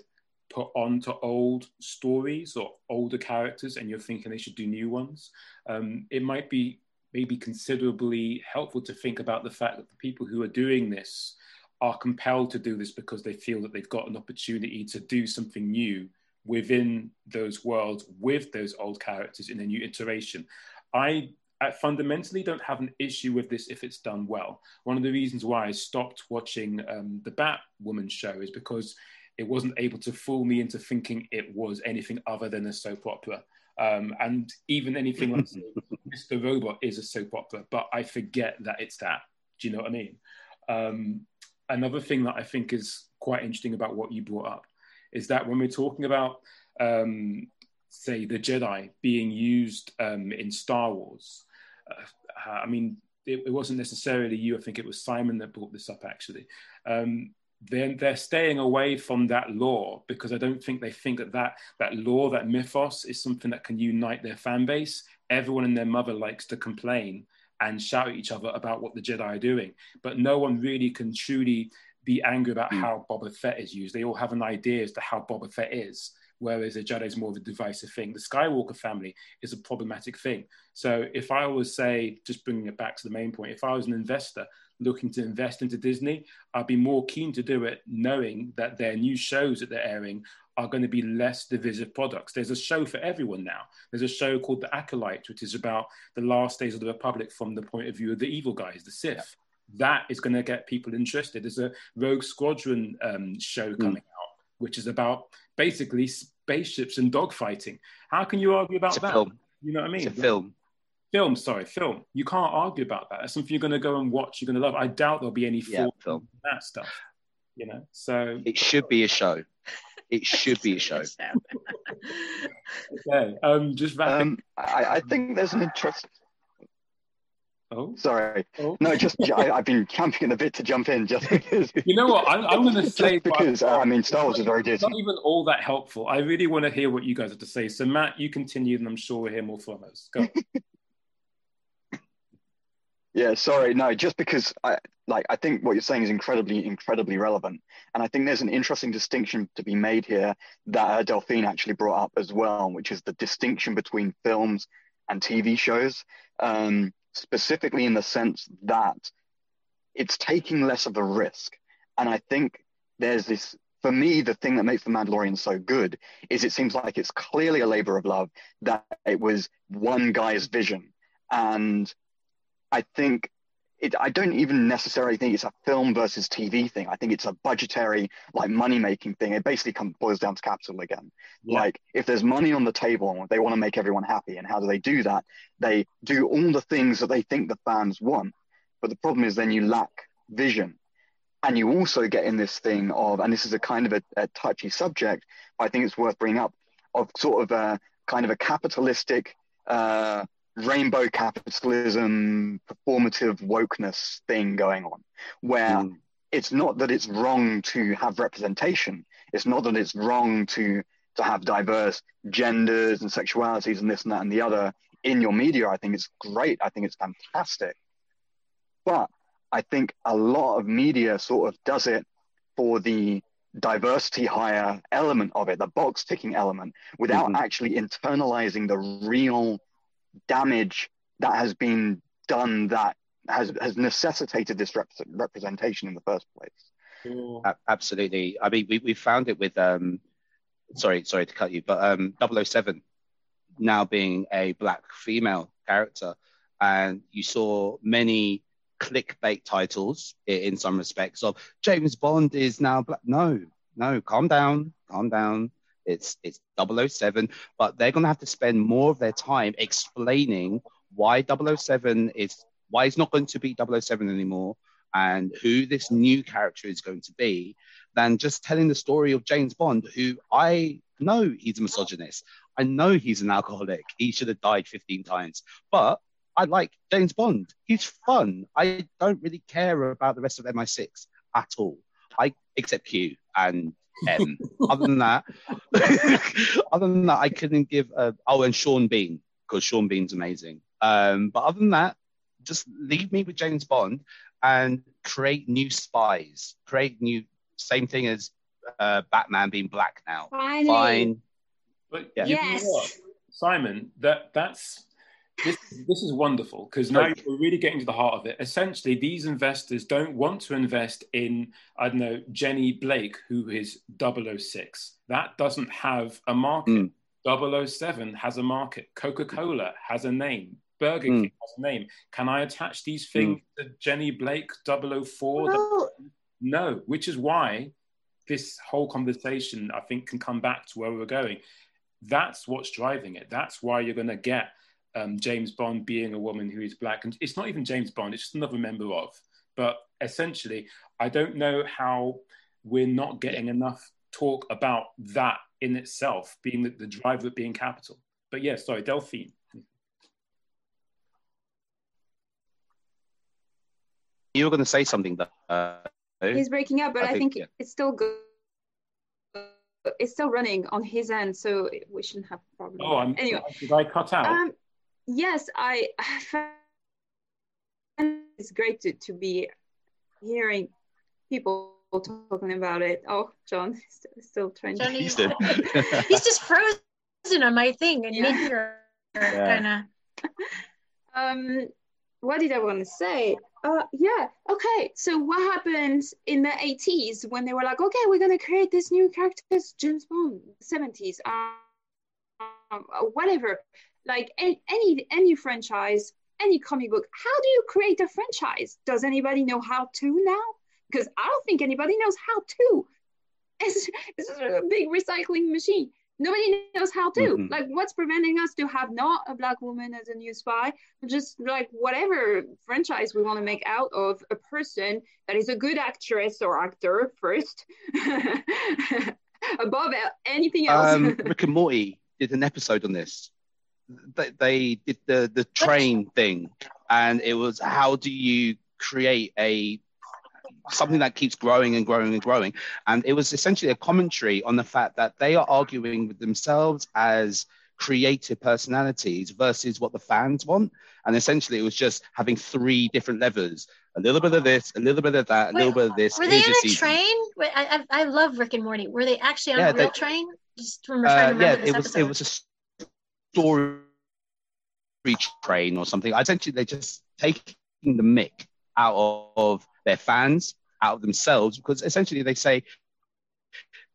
A: put onto old stories or older characters and you're thinking they should do new ones, um, it might be maybe considerably helpful to think about the fact that the people who are doing this are compelled to do this because they feel that they've got an opportunity to do something new within those worlds with those old characters in a new iteration. I I fundamentally don't have an issue with this if it's done well. One of the reasons why I stopped watching um, the Batwoman show is because it wasn't able to fool me into thinking it was anything other than a soap opera. Um, and even anything like <laughs> Mr. Robot is a soap opera, but I forget that it's that. Do you know what I mean? Um, another thing that I think is quite interesting about what you brought up is that when we're talking about, um, say, the Jedi being used um, in Star Wars, uh, I mean, it, it, wasn't necessarily you. I think it was Simon that brought this up actually. Um, then they're staying away from that lore because I don't think they think that, that that lore, that mythos, is something that can unite their fan base. Everyone and their mother likes to complain and shout at each other about what the Jedi are doing, but no one really can truly be angry about mm. how Boba Fett is used. They all have an idea as to how Boba Fett is, whereas a Jedi is more of a divisive thing. The Skywalker family is a problematic thing. So if I was say, just bringing it back to the main point, if I was an investor looking to invest into Disney, I'd be more keen to do it knowing that their new shows that they're airing are going to be less divisive products. There's a show for everyone now. There's a show called The Acolyte, which is about the last days of the Republic from the point of view of the evil guys, the Sith. Yeah. That is going to get people interested. There's a Rogue Squadron um, show hmm. coming mm. out, which is about basically spaceships and dogfighting. How can you argue about that?
C: Film.
A: You know what I mean?
C: It's a film
A: film, sorry, film. You can't argue about that. That's something you're going to go and watch. You're going to love. I doubt there'll be any yeah, film that stuff. You know, so
C: it <laughs> should be a show. It should be a show.
A: okay, um, just wrapping.
B: Um, I, I think there's an interest.
A: Oh,
B: sorry. Oh. No, just I, have been camping a bit to jump in just because.
A: You know what? I'm, I'm going to say
B: because uh, I mean Star Wars is very good.
A: Not even all that helpful. I really want to hear what you guys have to say. So Matt, you continue, and I'm sure we'll hear more from us. Go. <laughs>
B: Yeah, sorry, no, just because I like I think what you're saying is incredibly, incredibly relevant, and I think there's an interesting distinction to be made here that uh, Delphine actually brought up as well, which is the distinction between films and TV shows, um, specifically in the sense that it's taking less of a risk, and I think there's this for me, the thing that makes The Mandalorian so good is it seems like it's clearly a labor of love, that it was one guy's vision. And I think it, I don't even necessarily think it's a film versus TV thing. I think it's a budgetary, like money making thing. It basically comes boils down to capital again. Yeah. Like if there's money on the table, and they want to make everyone happy. And how do they do that? They do all the things that they think the fans want. But the problem is then you lack vision. And you also get in this thing of, and this is a kind of a, a touchy subject, I think it's worth bringing up, of sort of a kind of a capitalistic uh, rainbow capitalism, performative wokeness thing going on, where mm. it's not that it's wrong to have representation. It's not that it's wrong to to have diverse genders and sexualities and this and that and the other in your media. I think it's great. I think it's fantastic. But I think a lot of media sort of does it for the diversity hire element of it, the box ticking element, without mm-hmm. actually internalizing the real damage that has been done that has has necessitated this rep- representation in the first place.
C: Absolutely. I mean, we, we found it with, um, sorry, sorry to cut you, but um, 007 now being a black female character. And you saw many clickbait titles in some respects of James Bond is now black. No, no, calm down, calm down. It's it's 007, but they're going to have to spend more of their time explaining why 007 is why it's not going to be 007 anymore and who this new character is going to be than just telling the story of James Bond, who I know he's a misogynist. I know he's an alcoholic. He should have died 15 times. But I like James Bond. He's fun. I don't really care about the rest of MI6 at all. I except Q and M. other than that, <laughs> other than that, I couldn't give. A, oh, and Sean Bean because Sean Bean's amazing. Um, but other than that, just leave me with James Bond and create new spies. Create new. Same thing as uh, Batman being black now.
D: Finally.
A: Fine. But yeah. yes. Simon, that that's this, this is wonderful because now we're really getting to the heart of it. Essentially, these investors don't want to invest in, I don't know, Jenny Blake, who is 006. That doesn't have a market. Mm. 007 has a market. Coca Cola has a name. Burger mm. King has a name. Can I attach these things mm. to Jenny Blake 004? No. no, which is why this whole conversation, I think, can come back to where we're going. That's what's driving it. That's why you're going to get um, James Bond being a woman who is black. And it's not even James Bond, it's just another member of. But essentially, I don't know how we're not getting enough talk about that in itself being the, the driver being capital. But yeah, sorry, Delphine.
C: You were going to say something that uh,
D: he's breaking up, but I, I think, think yeah. it's still good. It's still running on his end, so we shouldn't have a problem.
A: Oh, I'm, anyway, did I cut out? Um,
D: yes, I, <laughs> it's great to, to be hearing people talking about it. Oh, John is still trying to.
E: He's, <laughs> he's just frozen on my thing and yeah. yeah. kind of. <laughs>
D: Um, what did I want to say? Uh, yeah, okay. So what happened in the 80s when they were like, okay, we're gonna create this new characters, James Bond, 70s, um, uh, whatever like any any franchise any comic book how do you create a franchise? Does anybody know how to now? Because i don't think anybody knows how to. <laughs> It's, it's a big recycling machine. Nobody knows how to. Mm-hmm. like what's preventing us to have not a black woman as a new spy? Just like whatever franchise we want to make out of a person that is a good actress or actor first. <laughs> Above anything else.
C: Um, <laughs> rick and morty did an episode on this they, they did the the train thing, and it was how do you create a something that keeps growing and growing and growing. And it was essentially a commentary on the fact that they are arguing with themselves as creative personalities versus what the fans want. And essentially, it was just having three different levers a little bit of this, a little bit of that, a Wait, little bit of this.
E: Were they on a train? Wait, I, I, love Rick and Morty. Were they actually on yeah, a real they, train? Just from uh, yeah,
C: it was, it was a story train or something. Essentially, they're just taking the mick out of their fans, out of themselves, because essentially they say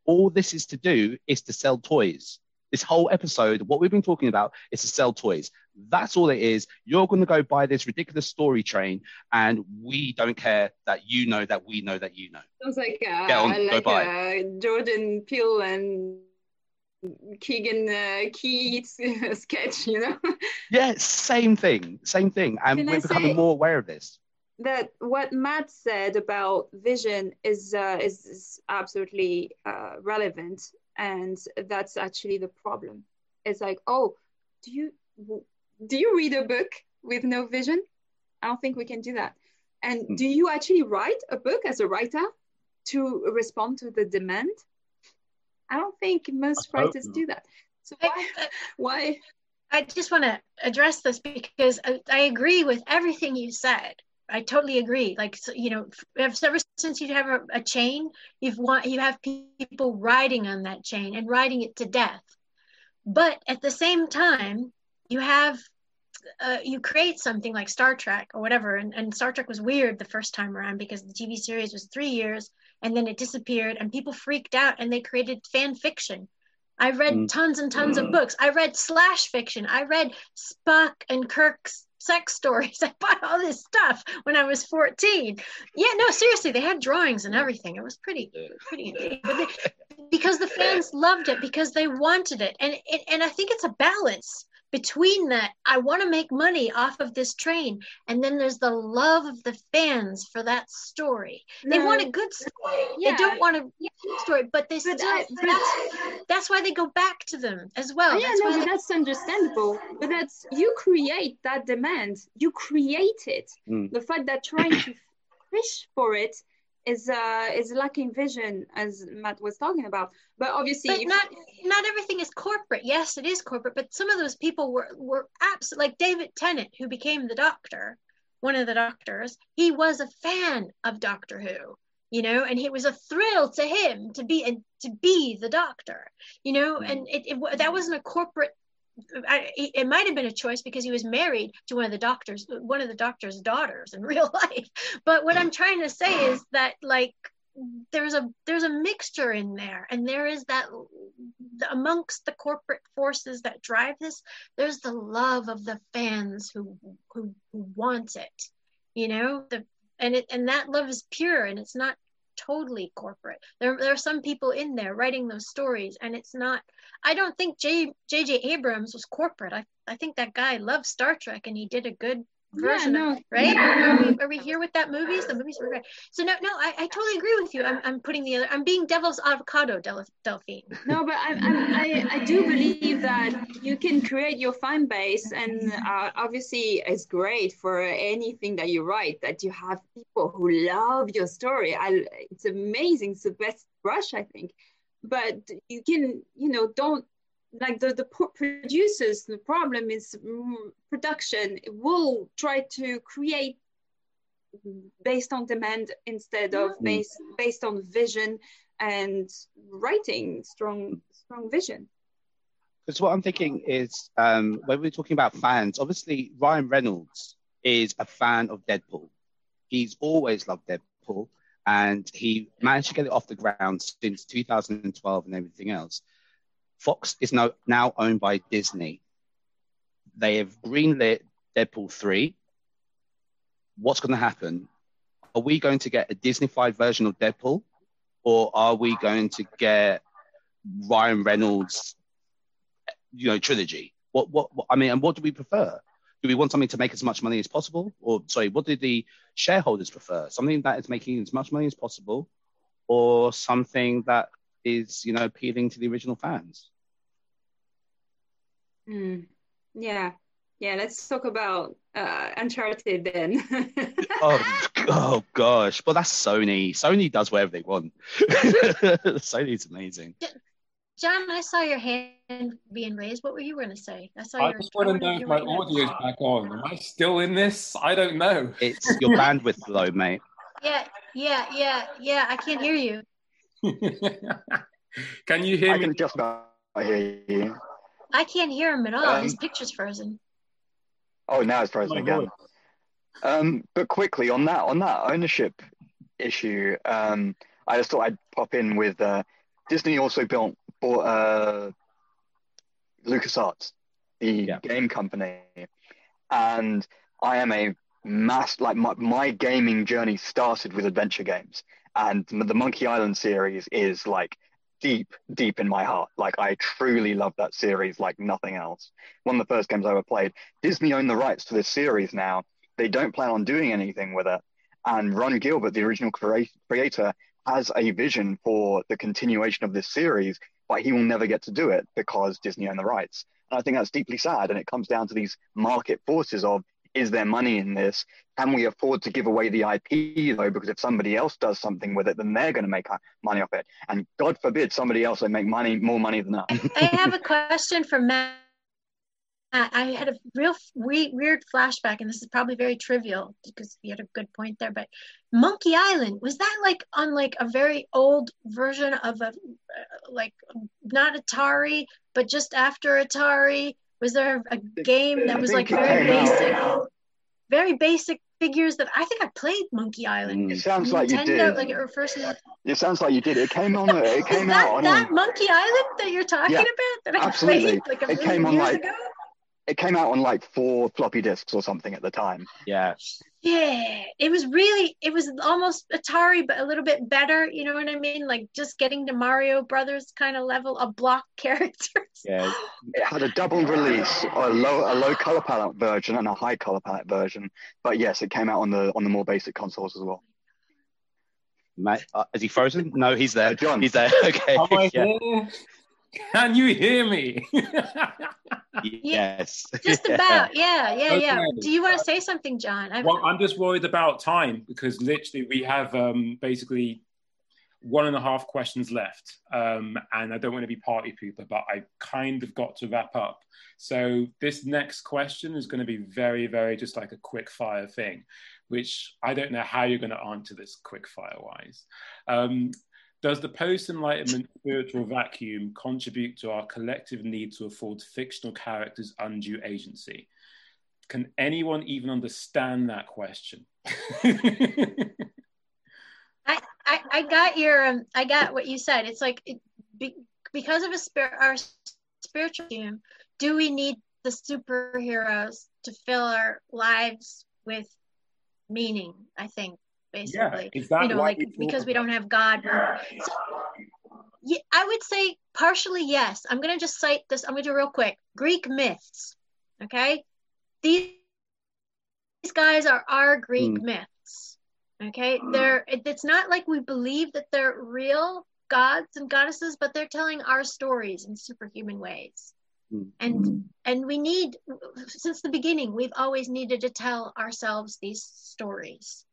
C: all this is to do is to sell toys. This whole episode, what we've been talking about is to sell toys. That's all it is. You're going to go buy this ridiculous story train, and we don't care that you know that we know that you know.
D: Sounds like uh, on, like uh, Jordan Peele and Keegan uh, Keats sketch, you know? <laughs>
C: yeah, same thing, same thing, and Can we're becoming more aware of this.
D: That what Matt said about vision is uh, is, is absolutely uh, relevant, and that's actually the problem. It's like, oh, do you do you read a book with no vision? I don't think we can do that. And mm. do you actually write a book as a writer to respond to the demand? I don't think most writers do that. So why? <laughs> why?
E: I just want to address this because I, I, agree with everything you said. I totally agree. Like so, you know, ever since you have a, a chain, you've want you have people riding on that chain and riding it to death. But at the same time, you have uh, you create something like Star Trek or whatever, and, and Star Trek was weird the first time around because the TV series was three years and then it disappeared, and people freaked out and they created fan fiction. I read mm. tons and tons of books. I read slash fiction. I read Spock and Kirk's sex stories. <laughs> I bought all this stuff when I was 14. Yeah, no, seriously, they had drawings and everything. It was pretty, pretty, <laughs> they, because the fans loved it because they wanted it, and it, and I think it's a balance between that i want to make money off of this train. And then there's the love of the fans for that story. They want a good story. Yeah. they don't want a good story but they but still I, but that's, that's why they go back to them as well.
D: Yeah
E: that's
D: no they, that's understandable. But that's you create that demand. You create it. Mm. the fact that trying to fish for it is uh is lacking vision as Matt was talking about. But obviously,
E: but not not everything is corporate. Yes, it is corporate, but some of those people were were absolutely like David Tennant, who became the Doctor, one of the Doctors. He was a fan of Doctor Who, you know, and it was a thrill to him to be and to be the Doctor, you know, mm. and it, it that wasn't a corporate I, it might have been a choice because he was married to one of the doctors, one of the doctor's daughters in <laughs> real life. But what I'm trying to say is that like there's a there's a mixture in there, and there is that amongst the corporate forces that drive this, there's the love of the fans who who, who want it, you know, the and it and that love is pure and it's not totally corporate. There, there are some people in there writing those stories, and it's not. I don't think J. J. J. Abrams was corporate. I, I think that guy loved Star Trek, and he did a good version yeah, no. right? Are we, are we here with that movies the movies were great. So no no I, I totally agree with you. I'm, I'm putting the other i'm being devil's avocado Del, delphine.
D: No but I, I i do believe that you can create your fan base and uh, obviously it's great for anything that you write that you have people who love your story. I, it's amazing. It's the best brush i think. But you can you know don't like the, the producers the problem is production will try to create based on demand instead of mm-hmm. based based on vision and writing strong strong vision.
C: Because what i'm thinking is um, when we're talking about fans obviously ryan reynolds is a fan of deadpool. He's always loved deadpool and he managed to get it off the ground since 2012 and everything else Fox is now, now owned by Disney. They have greenlit Deadpool 3. What's going to happen? Are we going to get a Disneyfied version of Deadpool? Or are we going to get Ryan Reynolds, you know, trilogy? What, what, what, I mean, and what do we prefer? Do we want something to make as much money as possible? Or, sorry, what do the shareholders prefer? Something that is making as much money as possible, or something that is you know appealing to the original fans.
D: Mm. Yeah, yeah. Let's talk about uh, Uncharted then. <laughs>
C: oh, oh gosh, but that's Sony. Sony does whatever they want. <laughs> Sony's amazing.
E: John, I saw your hand being raised. What were you going to say?
A: I saw I your. just want to know if my audio is back on. Am I still in this? I don't know.
C: It's your bandwidth low, mate. <laughs>
E: Yeah, yeah, yeah, yeah. I can't hear you. <laughs>
A: can you hear
B: I
A: me?
B: I can just about hear you.
E: I can't hear him at all. Um, His picture's frozen.
B: Oh, now it's frozen oh, again. Um, but quickly on that on that ownership issue, um, I just thought I'd pop in with uh, Disney also built bought uh, LucasArts, the yeah. game company, and I am a mass like my, my gaming journey started with adventure games, and the Monkey Island series is like deep, deep in my heart. Like I truly love that series like nothing else. One of the first games I ever played. Disney own the rights to this series now. They don't plan on doing anything with it. And Ron Gilbert, the original creator, has a vision for the continuation of this series, but he will never get to do it because Disney own the rights. And I think that's deeply sad. And it comes down to these market forces of is there money in this? Can we afford to give away the IP though? Because if somebody else does something with it, then they're going to make money off it. And God forbid somebody else will make money more money than us.
E: I have a question for Matt. I had a real weird flashback, and this is probably very trivial because you had a good point there. But Monkey Island was that like on like a very old version of a uh, like not Atari, but just after Atari? Was there a game that was like very basic, very basic figures that I think I played Monkey Island.
B: Mm, it sounds Nintendo, like you did.
E: Like it refers to.
B: It sounds like you did. It came on. It <laughs> came
E: that,
B: out on
E: that Monkey Island that you're talking yeah, about that I absolutely. played like a it came on like ago?
B: it came out on like four floppy disks or something at the time.
C: Yeah.
E: Yeah, it was really, it was almost Atari, but a little bit better. You know what I mean? Like just getting to Mario Brothers kind of level of block <laughs> characters.
C: Yeah. <laughs>
B: It had a double release, a low, a low color palette version and a high color palette version. But yes, it came out on the on the more basic consoles as well.
C: Mate, uh, is he frozen? No, he's there.
B: John,
C: he's there. <laughs> Okay.
A: Am yeah. Here? <laughs> Can you hear me? <laughs>
C: yes.
E: Just about. <laughs> Yeah, yeah, okay. yeah. Do you want to say something, John?
A: I've... Well, I'm just worried about time because literally we have um, basically one and a half questions left. Um, and I don't want to be party pooper, but I kind of got to wrap up. So this next question is going to be very, very just like a quick fire thing, which I don't know how you're going to answer this quick fire wise. Um, does the post Enlightenment spiritual vacuum contribute to our collective need to afford fictional characters undue agency? Can anyone even understand that question? <laughs>
E: I, I, I got your um, I got what you said. It's like it, be, because of a spirit our spiritual vacuum, do we need the superheroes to fill our lives with meaning? I think basically. Yeah, you know, like because we don't have God. So, yeah, I would say partially yes. I'm going to just cite this. I'm going to do real quick. Greek myths. Okay, these these guys are our Greek mm. myths. Okay, they're it, it's not like we believe that they're real gods and goddesses, but they're telling our stories in superhuman ways. Mm. And and we need since the beginning we've always needed to tell ourselves these stories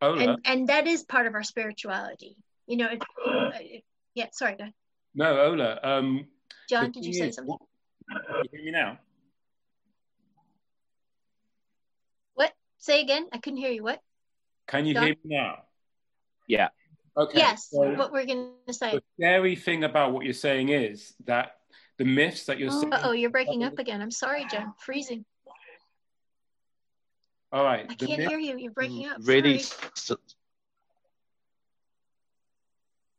A: Ola.
E: And, and that is part of our spirituality. You know, it, uh, yeah, sorry, go ahead.
A: No, Ola. Um,
E: John, did you say something?
A: Can you hear me now?
E: What? Say again. I couldn't hear you. What?
A: Can you John? hear me now?
C: Yeah.
A: Okay.
E: Yes. So what we're going to say.
A: The scary thing about what you're saying is that the myths that you're
E: oh,
A: saying.
E: Oh, you're breaking up again. I'm sorry, John. Freezing.
A: All right.
E: I can't hear you. You're breaking up.
C: Really, so,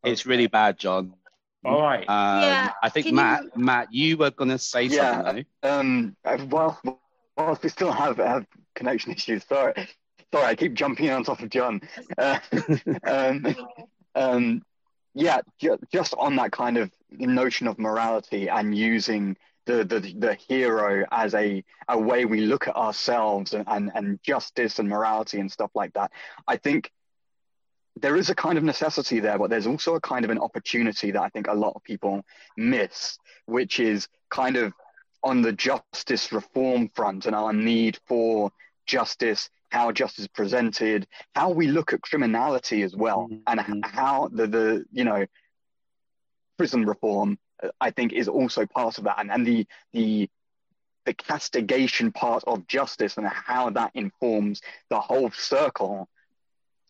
C: it's really bad, John.
A: All right.
C: Um, yeah. I think Matt, you... Matt, you were going to say yeah, something.
B: Um. Well, whilst we still have have connection issues, sorry, sorry, I keep jumping on top of John. Uh, <laughs> um, um, yeah, ju- just on that kind of notion of morality and using the, the, the hero as a, a way we look at ourselves and, and, and justice and morality and stuff like that. I think there is a kind of necessity there, but there's also a kind of an opportunity that I think a lot of people miss, which is kind of on the justice reform front and our need for justice, how justice is presented, how we look at criminality as well, mm-hmm. and how the, the you know prison reform I think is also part of that, and and the the the castigation part of justice and how that informs the whole circle.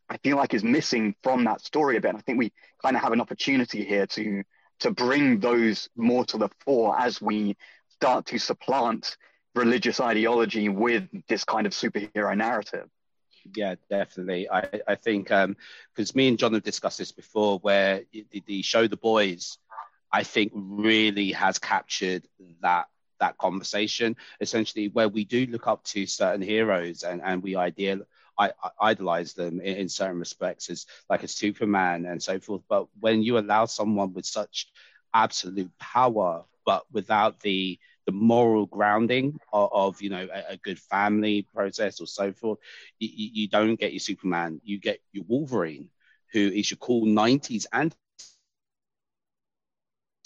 B: I feel like is missing from that story a bit. And I think we kind of have an opportunity here to to bring those more to the fore as we start to supplant religious ideology with this kind of superhero narrative.
C: Yeah, definitely. I, I think because um, me and John have discussed this before, where the, the show The Boys, I think really has captured that that conversation essentially where we do look up to certain heroes and, and we ideal I, I idolize them in, in, certain respects as like a Superman and so forth. But when you allow someone with such absolute power, but without the the moral grounding of, of you know a, a, good family process or so forth, you, you don't get your Superman. You get your Wolverine, who is your cool '90s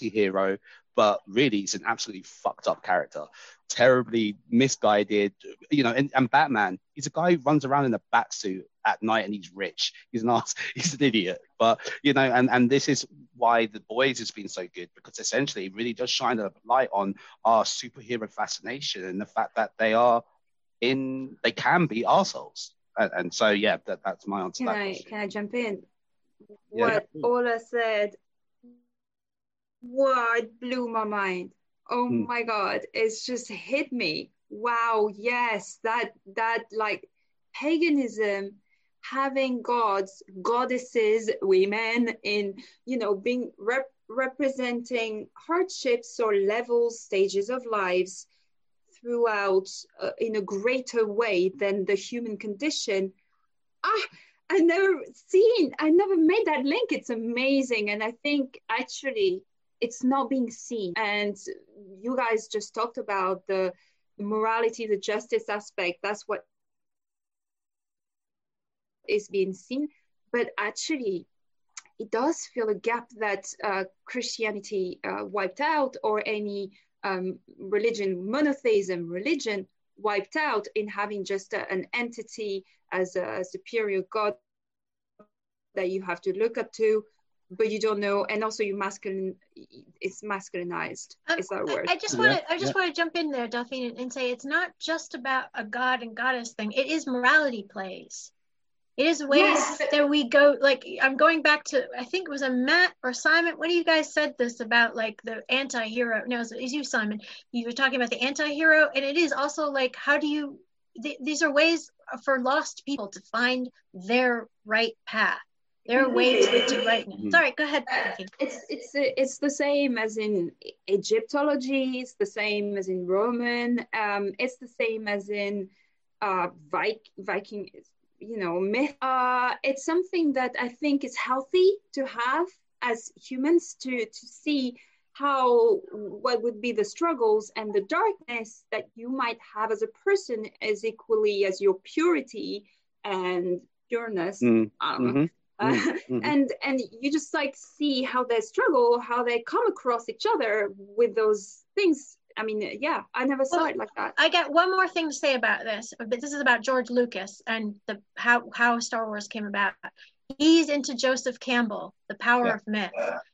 C: anti-hero but really he's an absolutely fucked up character, terribly misguided. You know, and, and Batman, he's a guy who runs around in a bat suit at night and he's rich. He's an <laughs> ass, he's an idiot. But you know, and and this is why the boys has been so good because essentially it really does shine a light on our superhero fascination and the fact that they are in, they can be assholes. And, and so yeah, that, that's my answer.
D: Can I question. can I jump in? What yeah. Ola said what blew my mind. Oh mm. my god, it's just hit me. Wow, yes, that that like paganism having gods, goddesses, women in, you know, being rep- representing hardships or levels, stages of lives throughout uh, in a greater way than the human condition. Ah, I never seen, I never made that link. It's amazing. And I think actually it's not being seen. And you guys just talked about the, morality, the justice aspect. That's what is being seen. But actually, it does fill a gap that uh, Christianity uh, wiped out, or any um, religion, monotheism religion wiped out in having just a, an entity as a superior God that you have to look up to but you don't know and also you masculine it's masculinized um, is that word
E: i just want to yeah, i just yeah. want to jump in there delphine and say it's not just about a god and goddess thing it is morality plays it is ways yes. that we go like i'm going back to i think it was a matt or simon what do you guys said this about like the anti-hero no it was you simon you were talking about the anti-hero and it is also like how do you th- these are ways for lost people to find their right path there are ways to do right <laughs> now. Sorry, go ahead.
D: It's it's it's the same as in Egyptology. It's the same as in Roman. Um, it's the same as in uh, Viking. You know, myth. Uh, it's something that I think is healthy to have as humans to to see how what would be the struggles and the darkness that you might have as a person as equally as your purity and pureness. Mm. Um, mm-hmm <laughs> mm-hmm. and and you just like see how they struggle how they come across each other with those things i mean yeah i never saw well, it like that
E: i got one more thing to say about this but this is about george lucas and the how how star wars came about he's into joseph campbell the power yeah. of myth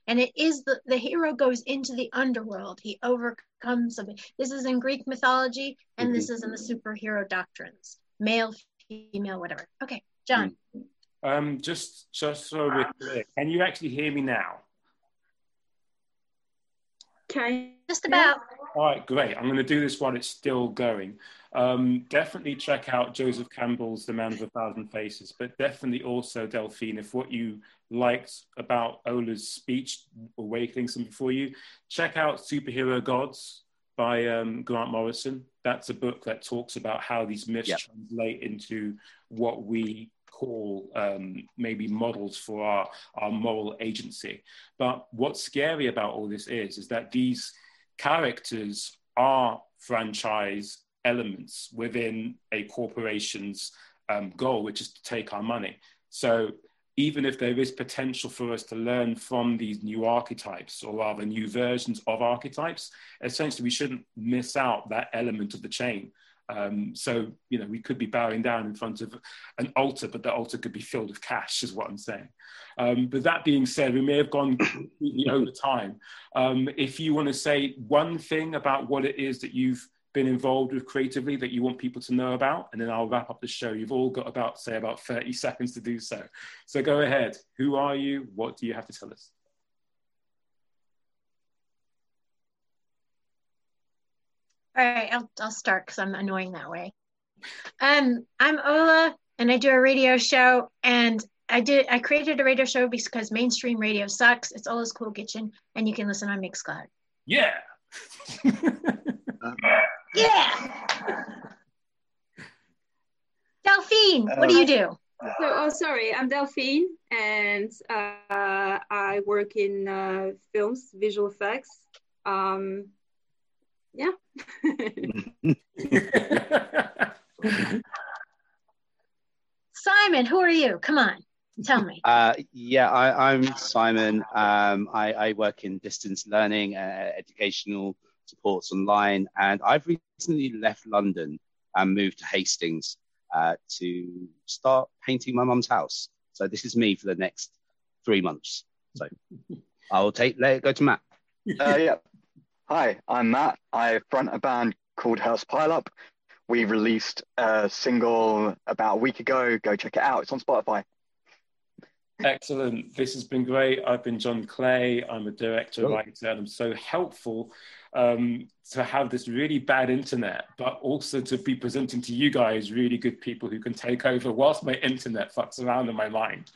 E: and it is the the hero goes into the underworld he overcomes something this is in greek mythology and mm-hmm. this is in the superhero doctrines male female whatever okay john mm-hmm.
A: Um, just, just so we're clear, can you actually hear me now?
D: Okay.
E: Just about.
A: All right, great. I'm going to do this while it's still going. Um, definitely check out Joseph Campbell's The Man of a Thousand Faces, but definitely also, Delphine, if what you liked about Ola's speech awakening something for you, check out Superhero Gods by um, Grant Morrison. That's a book that talks about how these myths yep. translate into what we call um, maybe models for our, our moral agency. But what's scary about all this is, is that these characters are franchise elements within a corporation's um, goal, which is to take our money. So even if there is potential for us to learn from these new archetypes or rather new versions of archetypes, essentially we shouldn't miss out that element of the chain. Um, so, you know, we could be bowing down in front of an altar, but the altar could be filled with cash, is what I'm saying. Um, but that being said, we may have gone completely <coughs> over time. Um, if you want to say one thing about what it is that you've been involved with creatively that you want people to know about, and then I'll wrap up the show. You've all got about, say, about 30 seconds to do so. So go ahead. Who are you? What do you have to tell us?
E: All right, I'll, I'll start because I'm annoying that way. Um, I'm Ola, and I do a radio show. And I did I created a radio show because mainstream radio sucks. It's all cool kitchen, and you can listen on Mixcloud.
A: Yeah. <laughs>
E: yeah. Delphine, what do you do?
D: So, oh, sorry, I'm Delphine, and uh, I work in uh, films, visual effects. Um, yeah. <laughs>
E: Simon, who are you? Come on, tell me.
C: Uh, yeah, I, am Simon. Um, I, I, work in distance learning, uh, educational supports online, and I've recently left London and moved to Hastings uh, to start painting my mum's house. So this is me for the next three months. So I'll take let it go to Matt. <laughs>
B: Uh, yeah. Hi, I'm Matt. I front a band called Hearst Pileup. We released a single about a week ago. Go check it out. It's on Spotify.
A: Excellent. This has been great. I've been John Clay. I'm a director, oh. writer, and I'm so helpful um, to have this really bad internet, but also to be presenting to you guys really good people who can take over whilst my internet fucks around in my mind.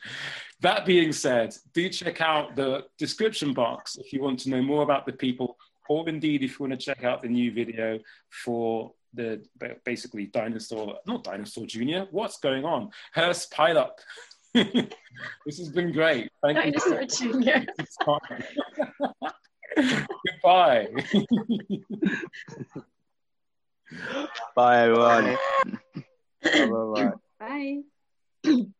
A: That being said, do check out the description box if you want to know more about the people, or indeed if you want to check out the new video for the basically dinosaur, not dinosaur junior. What's going on? Hearst Pileup. <laughs> this has been great.
E: Thank you. dinosaur you. Junior. <laughs>
A: Goodbye.
C: Bye, everyone. bye, bye, bye. <clears throat>